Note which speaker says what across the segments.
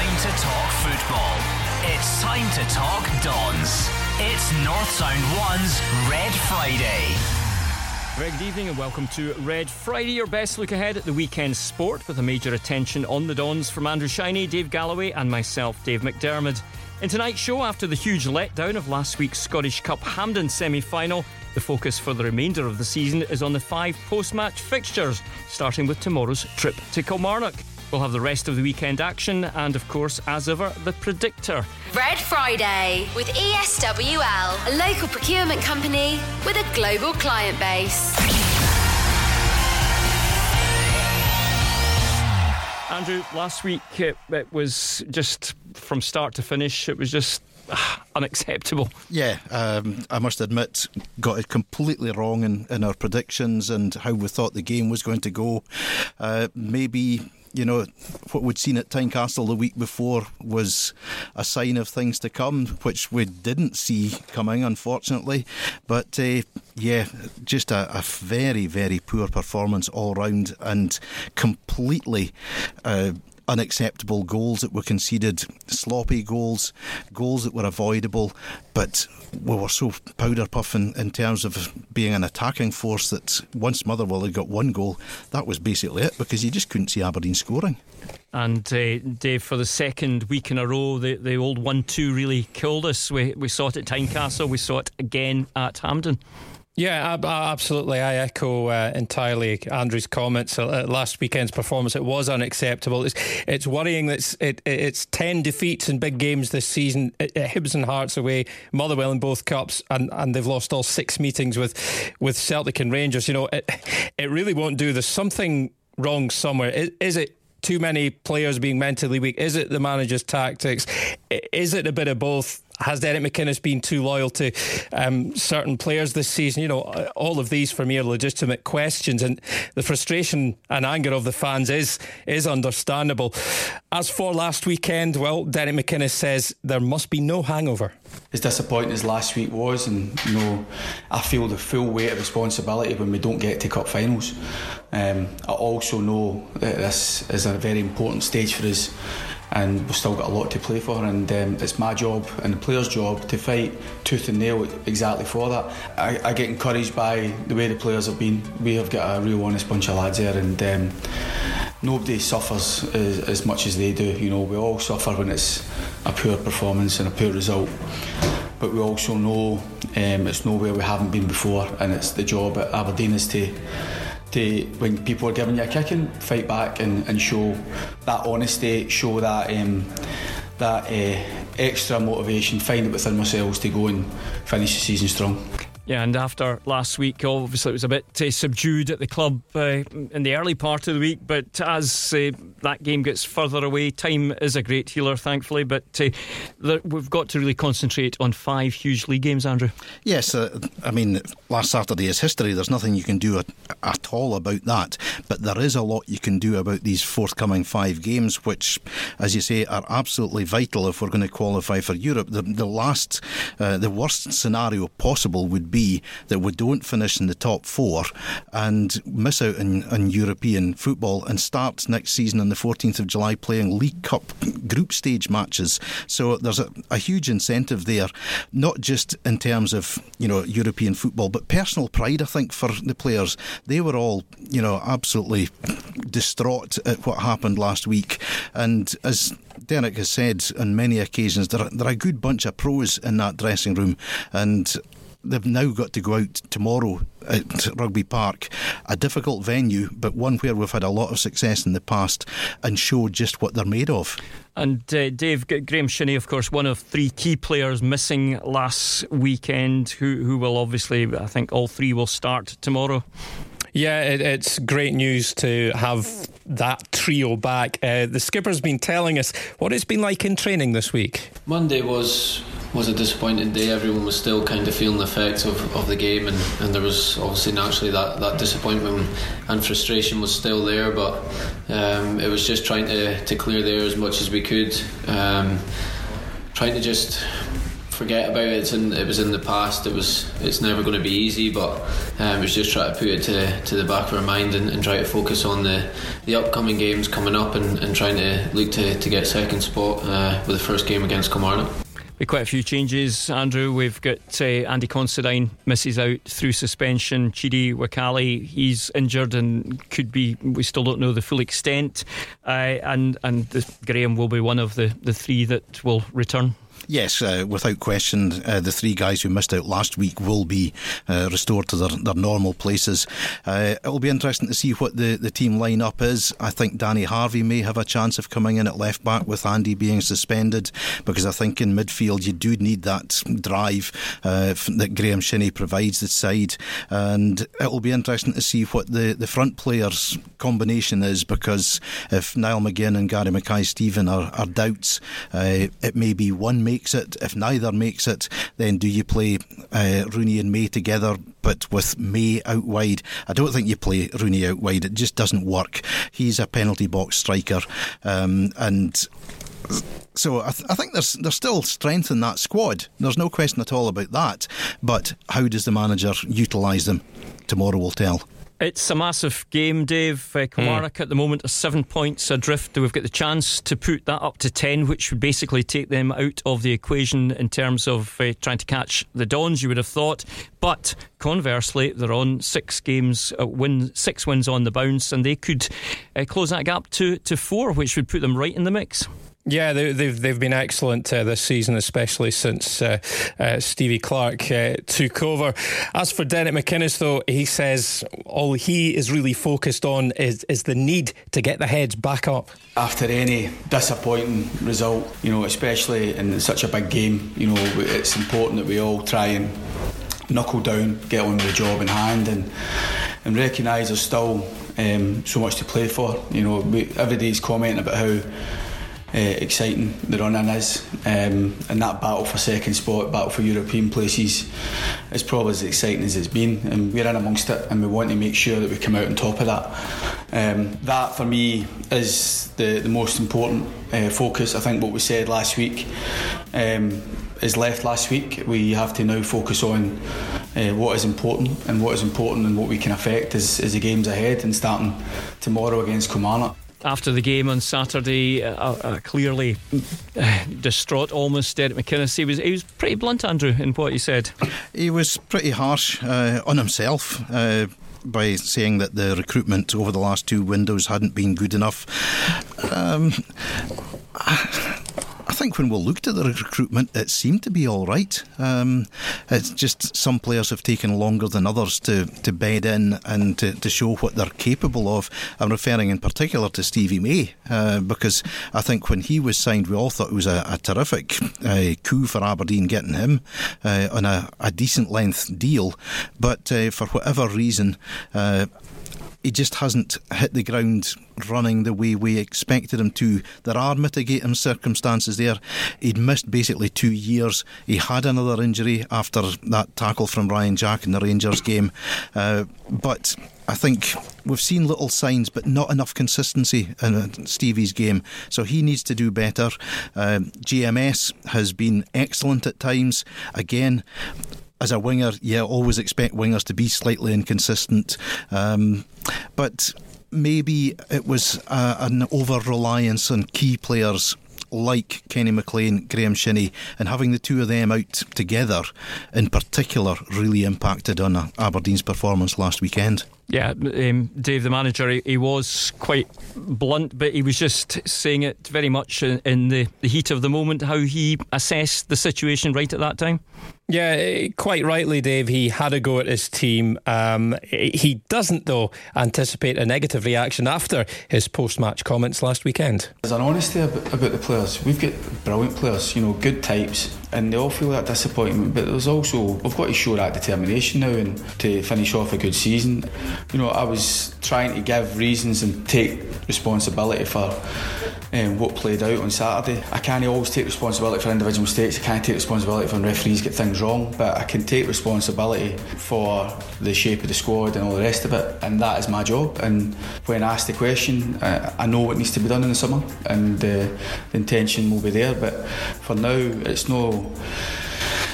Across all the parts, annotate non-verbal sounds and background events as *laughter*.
Speaker 1: time to talk football. It's time to talk Dons. It's North Sound 1's Red Friday.
Speaker 2: Very good evening and welcome to Red Friday, your best look ahead at the weekend sport with a major attention on the Dons from Andrew Shiney, Dave Galloway, and myself, Dave McDermott. In tonight's show, after the huge letdown of last week's Scottish Cup Hampden semi final, the focus for the remainder of the season is on the five post match fixtures, starting with tomorrow's trip to Kilmarnock. We'll have the rest of the weekend action and, of course, as ever, the predictor.
Speaker 3: Red Friday with ESWL, a local procurement company with a global client base.
Speaker 2: Andrew, last week it, it was just from start to finish, it was just ah, unacceptable.
Speaker 4: Yeah, um, I must admit, got it completely wrong in, in our predictions and how we thought the game was going to go. Uh, maybe you know, what we'd seen at Tynecastle the week before was a sign of things to come, which we didn't see coming, unfortunately. But uh, yeah, just a, a, very, very poor performance all round and completely. Uh, unacceptable goals that were conceded, sloppy goals, goals that were avoidable, but we were so powder puffing in, terms of being an attacking force that once Motherwell had got one goal, that was basically it because you just couldn't see Aberdeen scoring.
Speaker 2: And uh, Dave, for the second week in a row, the, the old one-two really killed us. We we saw it at Tynecastle, we saw it again at Hampden.
Speaker 5: Yeah, absolutely. I echo uh, entirely Andrew's comments. Uh, last weekend's performance it was unacceptable. It's, it's worrying that it, it's ten defeats in big games this season. It, it Hibs and Hearts away, Motherwell in both cups, and, and they've lost all six meetings with with Celtic and Rangers. You know, it it really won't do. There's something wrong somewhere. Is, is it too many players being mentally weak? Is it the manager's tactics? Is it a bit of both? Has Derek McInnes been too loyal to um, certain players this season? You know, all of these for me are legitimate questions, and the frustration and anger of the fans is is understandable. As for last weekend, well, Derek McInnes says there must be no hangover.
Speaker 6: As disappointing as last week was, and you know, I feel the full weight of responsibility when we don't get to cup finals. Um, I also know that this is a very important stage for us and we've still got a lot to play for. And um, it's my job and the players' job to fight tooth and nail exactly for that. I, I, get encouraged by the way the players have been. We have got a real honest bunch of lads there, and um, nobody suffers as, as much as they do. You know, we all suffer when it's a poor performance and a poor result. But we also know um, it's nowhere we haven't been before, and it's the job at Aberdeen is to to when people are giving you a kicking, fight back and, and show that honesty, show that um, that uh, extra motivation, find it within ourselves to go and finish the season strong.
Speaker 2: Yeah, and after last week, obviously it was a bit uh, subdued at the club uh, in the early part of the week. But as uh, that game gets further away, time is a great healer, thankfully. But we've got to really concentrate on five huge league games, Andrew.
Speaker 4: Yes, uh, I mean last Saturday is history. There's nothing you can do at, at all about that. But there is a lot you can do about these forthcoming five games, which, as you say, are absolutely vital if we're going to qualify for Europe. The, the last, uh, the worst scenario possible would be that we don't finish in the top four and miss out on European football and start next season on the 14th of July playing League Cup group stage matches. So there's a, a huge incentive there, not just in terms of you know European football, but personal pride. I think for the players, they were all you know absolutely distraught at what happened last week, and as Derek has said on many occasions, there are a good bunch of pros in that dressing room, and they've now got to go out tomorrow at Rugby Park, a difficult venue, but one where we've had a lot of success in the past, and show just what they're made of.
Speaker 2: And uh, Dave Graeme Shinnie, of course, one of three key players missing last weekend, who who will obviously, I think, all three will start tomorrow.
Speaker 5: Yeah, it, it's great news to have that trio back. Uh, the skipper's been telling us what it's been like in training this week.
Speaker 7: Monday was was a disappointing day. Everyone was still kind of feeling the effects of, of the game, and, and there was obviously naturally that, that disappointment and frustration was still there. But um, it was just trying to, to clear there as much as we could, um, trying to just forget about it. In, it was in the past. It was it's never going to be easy, but um, it's just try to put it to, to the back of our mind and, and try to focus on the, the upcoming games coming up and, and trying to look to, to get second spot uh, with the first game against Kilmarnock
Speaker 2: quite a few changes, Andrew. We've got uh, Andy Considine misses out through suspension. Chidi Nwakali, he's injured and could be. We still don't know the full extent. Uh, and and Graeme will be one of the, the three that will return.
Speaker 4: Yes, uh, without question, uh, the three guys who missed out last week will be uh, restored to their, their normal places. Uh, it will be interesting to see what the, the team lineup is. I think Danny Harvey may have a chance of coming in at left back with Andy being suspended because I think in midfield you do need that drive uh, that Graeme Shinnie provides the side. And it will be interesting to see what the, the front players' combination is because if Niall McGinn and Gary Mackay Steven are, are doubts, uh, it may be one make makes it. If neither makes it, then do you play uh, Rooney and May together, but with May out wide? I don't think you play Rooney out wide. It just doesn't work. He's a penalty box striker, um, and so I, th- I, think there's there's still strength in that squad. There's no question at all about that. But how does the manager utilise them? Tomorrow will tell.
Speaker 2: It's a massive game, Dave. Uh, Kilmarnock mm. at the moment are seven points adrift. We've got the chance to put that up to ten, which would basically take them out of the equation in terms of uh, trying to catch the Dons. You would have thought, but conversely, they're on six games, uh, win six wins on the bounce, and they could uh, close that gap to to four, which would put them right in the mix.
Speaker 5: Yeah, they, have they've, they've been excellent uh, this season, especially since uh, uh, Stevie Clarke uh, took over. As for Derek McInnes, though, he says all he is really focused on is is the need to get the heads back up.
Speaker 6: After any disappointing result, you know, especially in such a big game, you know, it's important that we all try and knuckle down, get on with the job in hand, and and recognise there's still um, so much to play for. You know, we, every day's commenting about how uh, exciting the run in is. Um, and that battle for second spot, battle for European places, is probably as exciting as it's been. And we're in amongst it, and we want to make sure that we come out on top of that. Um, that for me is the, the most important uh, focus. I think what we said last week. Um, is left last week. We have to now focus on uh, what is important, and what is important and what we can affect is, is the games ahead, and starting tomorrow against Kilmarnock
Speaker 2: after the game on Saturday, uh, clearly uh, distraught almost. Derek McInnes, he was he was pretty blunt, Andrew, in what he said.
Speaker 4: He was pretty harsh uh, on himself. Uh, by saying that the recruitment over the last two windows hadn't been good enough. Um, think when we looked at the recruitment, it seemed to be all right. Um, it's just some players have taken longer than others to, to bed in and to, to show what they're capable of. I'm referring in particular to Stevie May uh, because I think when he was signed, we all thought it was a, a terrific uh, coup for Aberdeen getting him uh, on a, a, decent length deal. But uh, for whatever reason, uh, he just hasn't hit the ground running the way we expected him to. There are mitigating circumstances there. He'd missed basically two years. He had another injury after that tackle from Ryan Jack in the Rangers game. Uh, but I think we've seen little signs, but not enough consistency in Stevie's game. So he needs to do better. Uh, GMS has been excellent at times. Again, as a winger, yeah, always expect wingers to be slightly inconsistent. Um, but maybe it was uh, an over reliance on key players like Kenny McLean, Graeme Shinnie, and having the two of them out together in particular really impacted on Aberdeen's performance last weekend.
Speaker 2: Yeah, um, Dave, the manager, he, he, was quite blunt, but he was just saying it very much in, in the, the heat of the moment, how he assessed the situation right at that time.
Speaker 5: Yeah, quite rightly, Dave. He had a go at his team. Um, he doesn't, though, anticipate a negative reaction after his post-match comments last weekend.
Speaker 6: There's an honesty about, about the players. We've got brilliant players, you know, good types, and they all feel that disappointment. But there's also we've got to show that determination now and to finish off a good season. You know, I was trying to give reasons and take responsibility for um, what played out on Saturday. I can't always take responsibility for individual mistakes. I can't take responsibility for when referees get things wrong, but I can take responsibility for the shape of the squad and all the rest of it, and that is my job. And when asked the question, uh, I know what needs to be done in the summer, and uh, the intention will be there. But for now, it's no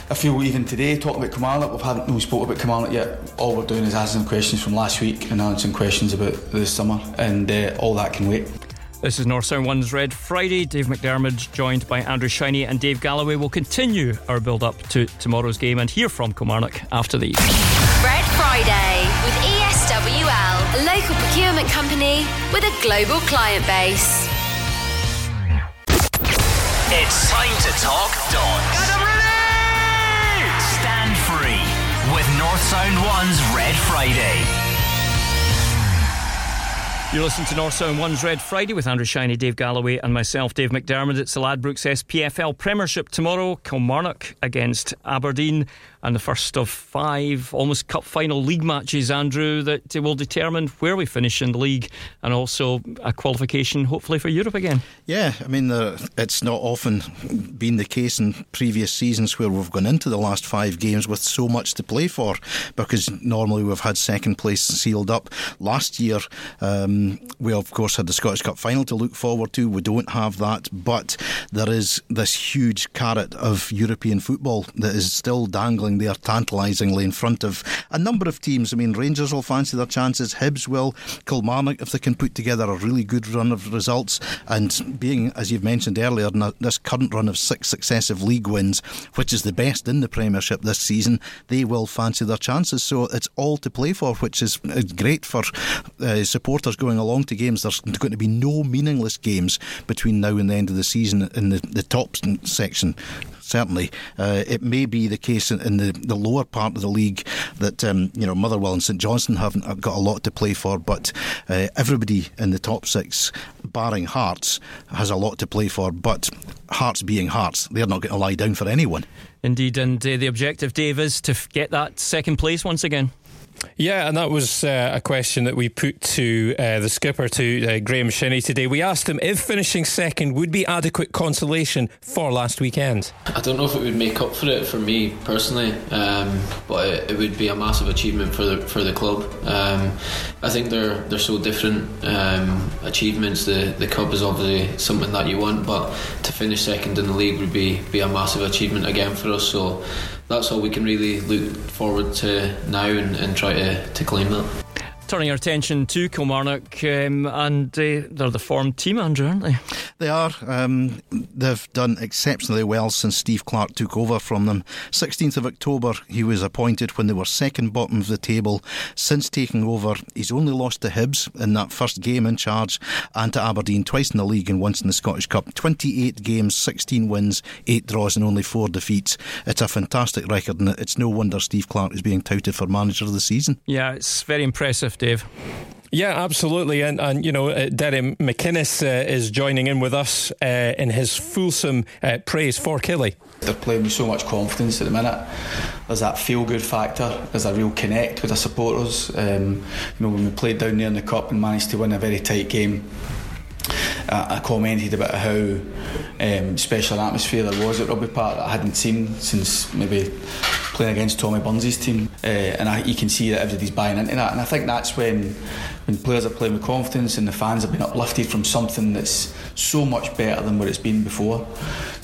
Speaker 6: I feel even today, talking about Kilmarnock, we've haven't no spoke about Kilmarnock yet. All we're doing is asking questions from last week and answering questions about this summer, and uh, all that can wait.
Speaker 2: This is North Sound One's Red Friday. Dave McDermott, joined by Andrew Shiny and Dave Galloway, will continue our build up to tomorrow's game and hear from Kilmarnock after these.
Speaker 3: Red Friday with ESWL, a local procurement company with a global client base.
Speaker 1: It's time to talk Dons. Stand free with North Sound One's Red Friday.
Speaker 2: You're listening to North Sound One's Red Friday with Andrew Shiny, Dave Galloway, and myself, Dave McDermott. It's the Ladbrokes SPFL Premiership tomorrow. Kilmarnock against Aberdeen and the first of five almost cup final league matches, Andrew, that will determine where we finish in the league and also a qualification, hopefully, for Europe again.
Speaker 4: Yeah, I mean, it's not often been the case in previous seasons where we've gone into the last five games with so much to play for because normally we've had second place sealed up. Last year, um, we of course had the Scottish Cup final to look forward to. We don't have that, but there is this huge carrot of European football that is still dangling they are tantalisingly in front of a number of teams. I mean, Rangers will fancy their chances, Hibs will, Kilmarnock, if they can put together a really good run of results, and being, as you've mentioned earlier, this current run of six successive league wins, which is the best in the Premiership this season, they will fancy their chances. So it's all to play for, which is great for uh, supporters going along to games. There's going to be no meaningless games between now and the end of the season in the, the top section certainly. Uh, it may be the case in, in, the, the lower part of the league that um, you know Motherwell and St Johnstone haven't got a lot to play for, but uh, everybody in the top six, barring Hearts, has a lot to play for. But Hearts being Hearts, they're not going to lie down for anyone.
Speaker 2: Indeed, and uh, the objective, Dave, is to get that second place once again.
Speaker 5: Yeah, and that was uh, a question that we put to uh, the skipper, to uh, Graeme Shinnie today. We asked him if finishing second would be adequate consolation for last weekend.
Speaker 7: I don't know if it would make up for it for me personally, um, but it, it, would be a massive achievement for the for the club. Um, I think they're they're so different um, achievements. The the cup is obviously something that you want, but to finish second in the league would be be a massive achievement again for us. So that's all we can really look forward to now and, and try to, to claim that.
Speaker 2: Turning our attention to Kilmarnock, um, and uh, they're the formed team, Andrew, aren't they?
Speaker 4: They are. Um, they've done exceptionally well since Steve Clarke took over from them. 16th of October, he was appointed when they were second bottom of the table. Since taking over, he's only lost to Hibs in that first game in charge and to Aberdeen twice in the league and once in the Scottish Cup. 28 games, 16 wins, 8 draws, and only 4 defeats. It's a fantastic record, and it's no wonder Steve Clarke is being touted for manager of the season.
Speaker 2: Yeah, it's very impressive. Dave.
Speaker 5: Yeah, absolutely. And, and you know, uh, Derek McInnes uh, is joining in with us uh, in his fulsome uh, praise for Killie.
Speaker 6: They're playing with so much confidence at the minute. There's that feel good factor. There's a real connect with the supporters. Um, you know, when we played down there in the cup and managed to win a very tight game, I commented about how um, special an atmosphere there was at Rugby Park that I hadn't seen since maybe playing against Tommy Burns' team. Uh, and I, you can see that everybody's buying into that. And I think that's when, when players are playing with confidence and the fans have been uplifted from something that's so much better than what it's been before.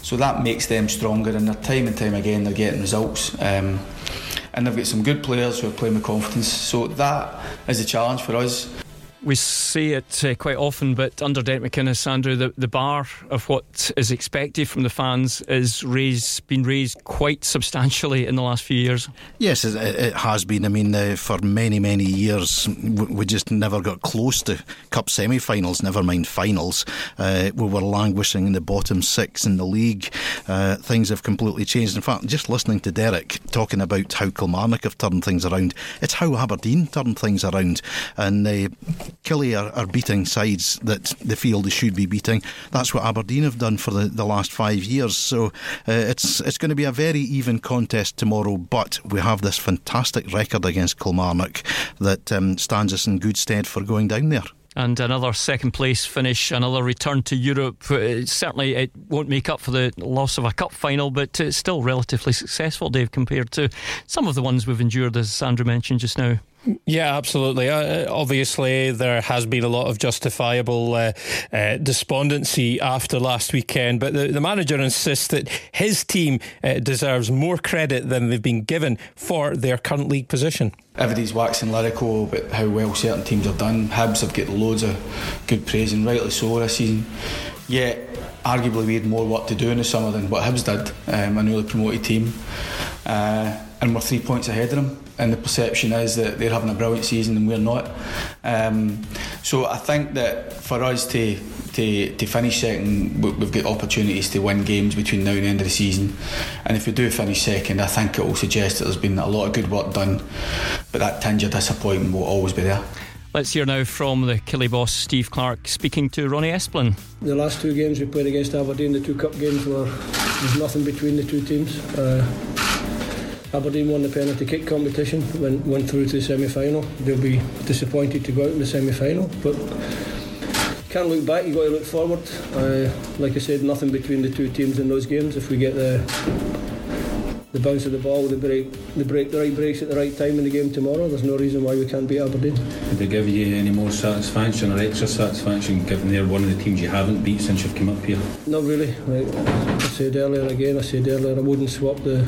Speaker 6: So that makes them stronger. And they're time and time again, they're getting results. Um, and they've got some good players who are playing with confidence. So that is a challenge for us
Speaker 2: we see it uh, quite often, but under Derek McInnes, Andrew, the, the bar of what is expected from the fans is raised, been raised quite substantially in the last few years.
Speaker 4: Yes, it, it has been. I mean, uh, for many, many years, we just never got close to cup semi finals, never mind finals. Uh, we were languishing in the bottom six in the league. Uh, things have completely changed. In fact, just listening to Derek talking about how Kilmarnock have turned things around, it's how Aberdeen turned things around. And Killie are, are, beating sides that they feel they should be beating. That's what Aberdeen have done for the, the last five years. So uh, it's it's going to be a very even contest tomorrow. But we have this fantastic record against Kilmarnock that um, stands us in good stead for going down there
Speaker 2: and another second place finish, another return to Europe. Uh, certainly, it won't make up for the loss of a cup final, but it's still relatively successful, Dave, compared to some of the ones we've endured, as Andrew mentioned just now.
Speaker 5: Yeah, absolutely. Uh, obviously, there has been a lot of justifiable uh, uh, despondency after last weekend, but the, the manager insists that his team uh, deserves more credit than they've been given for their current league position.
Speaker 6: Everybody's waxing lyrical about how well certain teams have done. Hibs have got loads of good praise, and rightly so this season. Yet, arguably, we had more work to do in the summer than what Hibs did, um, a newly promoted team. And we're three points ahead of them and the perception is that they're having a brilliant season and we're not. Um, so I think that for us to to, to finish second, we've got opportunities to win games between now and the end of the season. And if we do finish second, I think it will suggest that there's been a lot of good work done, but that tinge of disappointment will always be there.
Speaker 2: Let's hear now from the Killie boss, Steve Clarke, speaking to Ronnie Esplin.
Speaker 8: The last two games we played against Aberdeen, the two cup games, were there's nothing between the two teams. Uh, Aberdeen won the penalty kick competition, went, went through to the semi final. They'll be disappointed to go out in the semi final, but can't look back, you've got to look forward. Uh, like I said, nothing between the two teams in those games. If we get the the bounce of the ball, the break, the break, the right breaks at the right time in the game tomorrow. There's no reason why we can't beat Aberdeen.
Speaker 9: Did they give you any more satisfaction or extra satisfaction, given they're one of the teams you haven't beat since you've come up here?
Speaker 8: Not really. Like I said earlier, again, I said earlier, I wouldn't swap the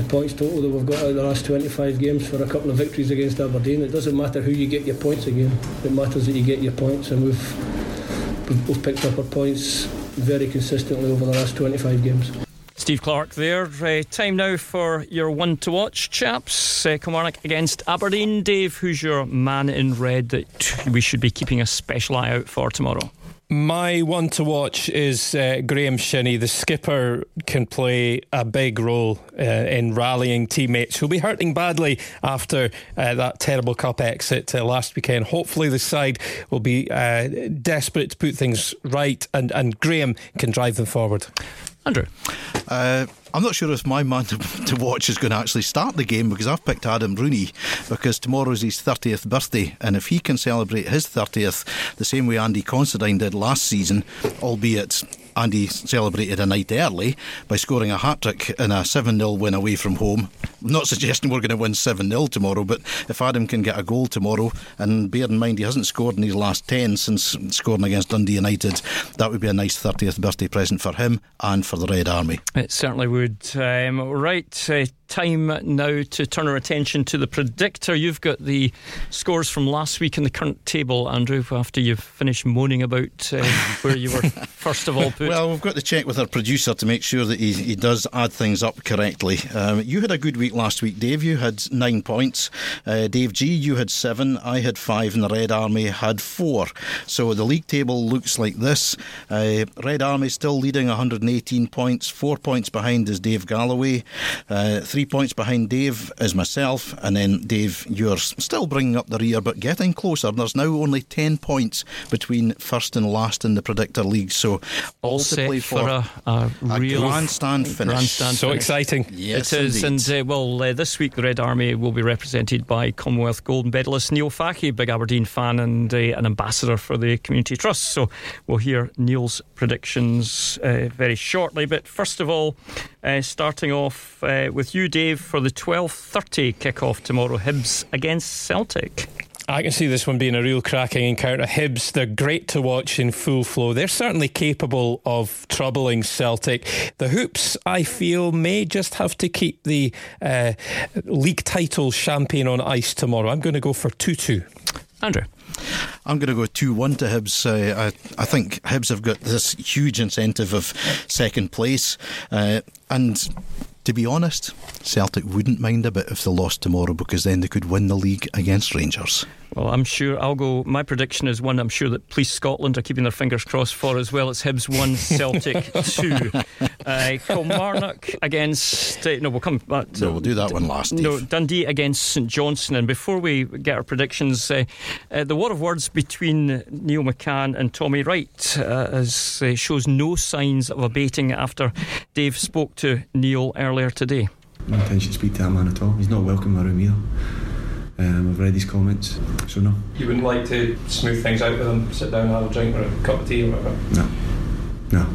Speaker 8: the points total that we've got out of the last 25 games for a couple of victories against Aberdeen. It doesn't matter who you get your points again. It matters that you get your points, and we've we've picked up our points very consistently over the last 25 games.
Speaker 2: Steve Clarke there. Uh, time now for your one to watch, chaps. Uh, Kilmarnock against Aberdeen. Dave, who's your man in red that we should be keeping a special eye out for tomorrow?
Speaker 5: My one to watch is uh, Graeme Shinnie. The skipper can play a big role uh, in rallying teammates who'll be hurting badly after uh, that terrible cup exit uh, last weekend. Hopefully, the side will be uh, desperate to put things right, and, and Graeme can drive them forward.
Speaker 2: Andrew.
Speaker 4: I'm not sure if my man to, to, watch is going to actually start the game because I've picked Adam Rooney because tomorrow's his 30th birthday. And if he can celebrate his 30th the same way Andy Considine did last season, albeit Andy celebrated a night early by scoring a hat trick in a 7 0 win away from home. I'm not suggesting we're going to win 7 0 tomorrow, but if Adam can get a goal tomorrow, and bear in mind he hasn't scored in his last 10 since scoring against Dundee United, that would be a nice 30th birthday present for him and for the Red Army.
Speaker 2: It certainly would. Um, right, uh, time now to turn our attention to the predictor. You've got the scores from last week in the current table, Andrew, after you've finished moaning about uh, where you were *laughs* first of all put.
Speaker 4: Well, we've got to check with our producer to make sure that he, he does add things up correctly. Um, you had a good week last week, Dave. You had nine points. Uh, Dave G, you had seven. I had five, and the Red Army had four. So the league table looks like this uh, Red Army still leading 118 points, four points behind is Dave Galloway, uh, three points behind Dave is myself, and then Dave, you're still bringing up the rear but getting closer. There's now only 10 points between first and last in the Predictor League. So
Speaker 2: all set for, for a, a,
Speaker 4: a
Speaker 2: real
Speaker 4: grandstand finish.
Speaker 2: Grandstand
Speaker 5: so
Speaker 2: finish.
Speaker 5: exciting.
Speaker 4: Yes,
Speaker 2: it is.
Speaker 4: indeed.
Speaker 2: And uh, well, uh, this week the Red Army will be represented by Commonwealth Gold medalist Neil Fachie, big Aberdeen fan and uh, an ambassador for the Community Trust. So we'll hear Neil's predictions uh, very shortly. But first of all, uh, starting off uh, with you, Dave, for the 12:30 kick-off tomorrow, Hibs against Celtic.
Speaker 5: I can see this one being a real cracking encounter. Hibs, they're great to watch in full flow. They're certainly capable of troubling Celtic. The Hoops, I feel, may just have to keep the uh, league title champagne on ice tomorrow. I'm going to go for 2 2.
Speaker 2: Andrew.
Speaker 4: I'm going to go 2 1 to Hibs. Uh, I, I think Hibs have got this huge incentive of second place. Uh, and to be honest, Celtic wouldn't mind a bit if they lost tomorrow because then they could win the league against Rangers.
Speaker 2: Well, I'm sure I'll go. My prediction is one I'm sure that Police Scotland are keeping their fingers crossed for as well. It's Hibs 1, *laughs* Celtic 2. Uh, Kilmarnock against. Uh, no, we'll come back.
Speaker 4: No, we'll do that one last. Steve.
Speaker 2: No, Dundee against St Johnstone. And before we get our predictions, uh, uh, the war of words between Neil McCann and Tommy Wright uh, shows no signs of abating after Dave spoke to Neil earlier today.
Speaker 10: No intention to speak to that man at all. He's not welcome in my room either. Um, I've read his comments, so no.
Speaker 5: You wouldn't like to smooth things out with him, sit down, and have a drink or a cup of tea or whatever?
Speaker 10: No. No.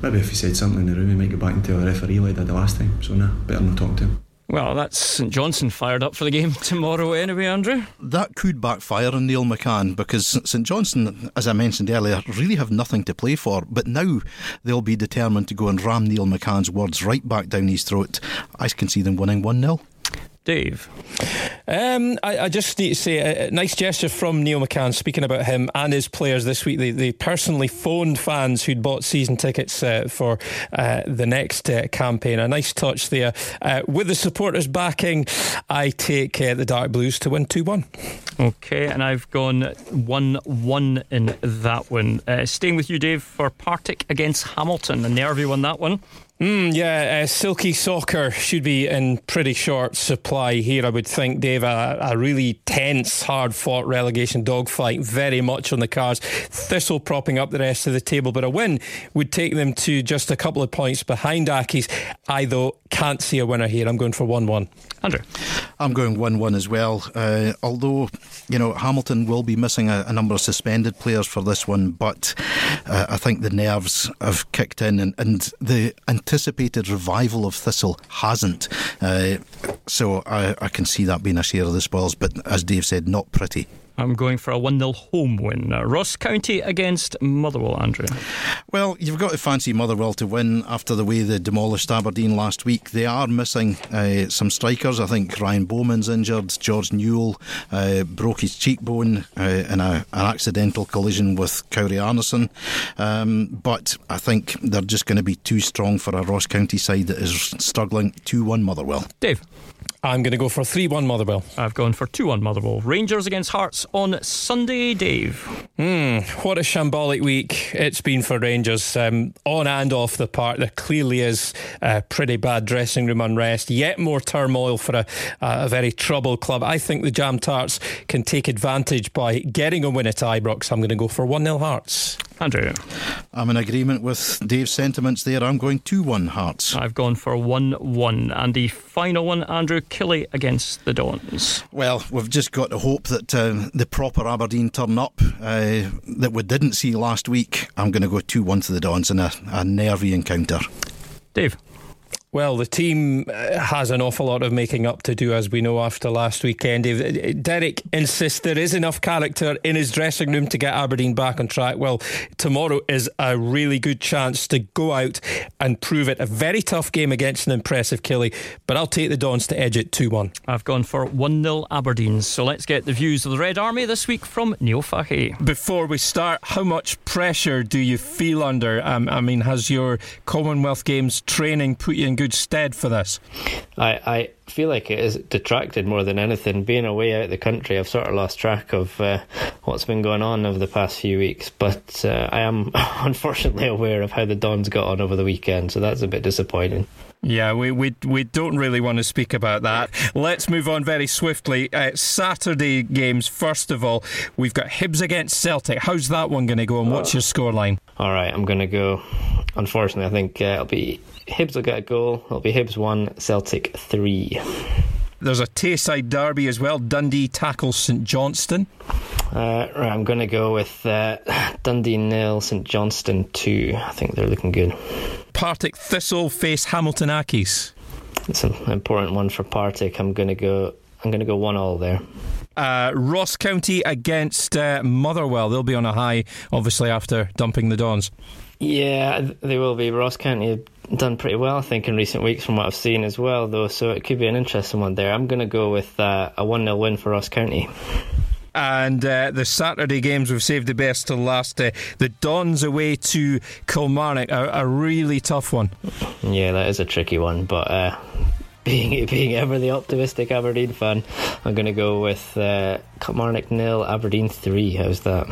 Speaker 10: Maybe if he said something in the room, he might go back and tell the referee like that the last time. So no, better not talk to him.
Speaker 2: Well, that's St Johnstone fired up for the game *laughs* tomorrow anyway, Andrew.
Speaker 4: That could backfire on Neil McCann because St Johnstone, as I mentioned earlier, really have nothing to play for. But now they'll be determined to go and ram Neil McCann's words right back down his throat. I can see them winning 1 0.
Speaker 2: Dave?
Speaker 5: Um, I, I, just need to say a, a, nice gesture from Neil McCann speaking about him and his players this week. They, they personally phoned fans who'd bought season tickets uh, for uh, the next uh, campaign. A nice touch there. Uh, with the supporters backing, I take uh, the Dark Blues to win 2 1.
Speaker 2: Okay, and I've gone 1 1 in that one. Uh, staying with you, Dave, for Partick against Hamilton. A nervy one, that one.
Speaker 5: Mm, yeah, uh, Silky Soccer should be in pretty short supply here, I would think, Dave. A, a really tense, hard fought relegation dogfight, very much on the cards. Thistle propping up the rest of the table, but a win would take them to just a couple of points behind Accies. I, though, can't see a winner here. I'm going for 1 1.
Speaker 2: Andrew?
Speaker 4: I'm going 1 1 as well. Uh, although, you know, Hamilton will be missing a, a, number of suspended players for this one, but uh, I think the nerves have kicked in and, and the anticipated revival of Thistle hasn't. Uh, so I, I, can see that being a share of the spoils, but as Dave said, not pretty.
Speaker 2: I'm going for a 1 0 home win. Uh, Ross County against Motherwell, Andrew.
Speaker 4: Well, you've got to fancy Motherwell to win after the way they demolished Aberdeen last week. They are missing uh, some strikers. I think Ryan Bowman's injured. George Newell uh, broke his cheekbone uh, in a, an accidental collision with Kari Arnason. Um, but I think they're just going to be too strong for a Ross County side that is struggling 2 1 Motherwell.
Speaker 2: Dave.
Speaker 5: I'm going to go for 3 1 Motherwell.
Speaker 2: I've gone for 2 1 Motherwell. Rangers against Hearts on Sunday, Dave.
Speaker 5: Hmm, what a shambolic week it's been for Rangers. Um, on and off the park, there clearly is a pretty bad dressing room unrest, yet more turmoil for a, a very troubled club. I think the Jam Tarts can take advantage by getting a win at Ibrox. I'm going to go for 1 0 Hearts.
Speaker 2: Andrew.
Speaker 4: I'm in agreement with Dave's sentiments there. I'm going 2 1 Hearts.
Speaker 2: I've gone for 1 1. And the final one, Andrew Killie against the Dons.
Speaker 4: Well, we've just got to hope that uh, the proper Aberdeen turn up uh, that we didn't see last week. I'm going to go 2 1 to the Dons in a, a nervy encounter.
Speaker 2: Dave.
Speaker 5: Well, the team uh, has an awful lot of making up to do, as we know after last weekend. Derek insists there is enough character in his dressing room to get Aberdeen back on track. Well, tomorrow is a really good chance to go out and prove it. A very tough game against an impressive Killie, but I'll take the Dons to edge it 2 1.
Speaker 2: I've gone for 1 0 Aberdeen. So let's get the views of the Red Army this week from Neil Fachie.
Speaker 5: Before we start, how much pressure do you feel under? Um, I mean, has your Commonwealth Games training put you in good stead for this?
Speaker 11: I, I feel like it has detracted more than anything. Being away out of the country, I've sort of lost track of uh, what's been going on over the past few weeks. But uh, I am *laughs* unfortunately aware of how the Dons got on over the weekend, so that's a bit disappointing.
Speaker 5: Yeah, we, we we don't really want to speak about that. Let's move on very swiftly. Uh, Saturday games, first of all, we've got Hibs against Celtic. How's that one going to go, and what's your scoreline?
Speaker 11: All right, I'm going to go. Unfortunately, I think uh, it'll be Hibs will get a goal. It'll be Hibs 1, Celtic 3.
Speaker 5: There's a Tayside derby as well. Dundee tackles St Johnstone.
Speaker 11: Uh, right, I'm going to go with uh, *sighs* Dundee nil, St Johnstone 2. I think they're looking good.
Speaker 5: Partick Thistle face Hamilton Accies.
Speaker 11: It's an important one for Partick. I'm going to go. I'm going to go one all there.
Speaker 5: Uh, Ross County against uh, Motherwell. They'll be on a high, obviously, after dumping the Dons.
Speaker 11: Yeah, they will be. Ross County have done pretty well, I think, in recent weeks from what I've seen as well, though. So it could be an interesting one there. I'm going to go with uh, a 1 0 win for Ross County.
Speaker 5: And uh, the Saturday games, we've saved the best till last. Uh, the Dons away to Kilmarnock, a, a, really tough one.
Speaker 11: Yeah, that is a tricky one, but. Uh, *laughs* being being ever the optimistic Aberdeen fan, I'm going to go with uh, Kilmarnock nil, Aberdeen three. How's that?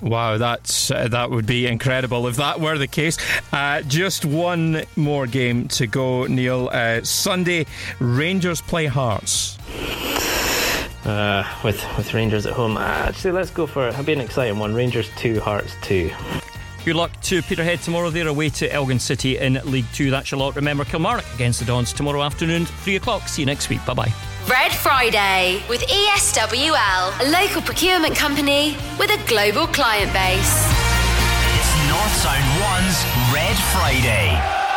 Speaker 5: Wow, that's uh, that would be incredible if that were the case. Uh, just one more game to go, Neil. Uh, Sunday, Rangers play Hearts.
Speaker 11: Uh, with with Rangers at home, uh, actually, let's go for it'll be an exciting one. Rangers two, Hearts two.
Speaker 2: Good luck to Peterhead tomorrow. They're away to Elgin City in League Two. That's your lot. Remember Kilmarnock against the Dons tomorrow afternoon, three o'clock. See you next week. Bye bye.
Speaker 3: Red Friday with ESWL, a local procurement company with a global client base.
Speaker 1: It's North Sound 1's Red Friday.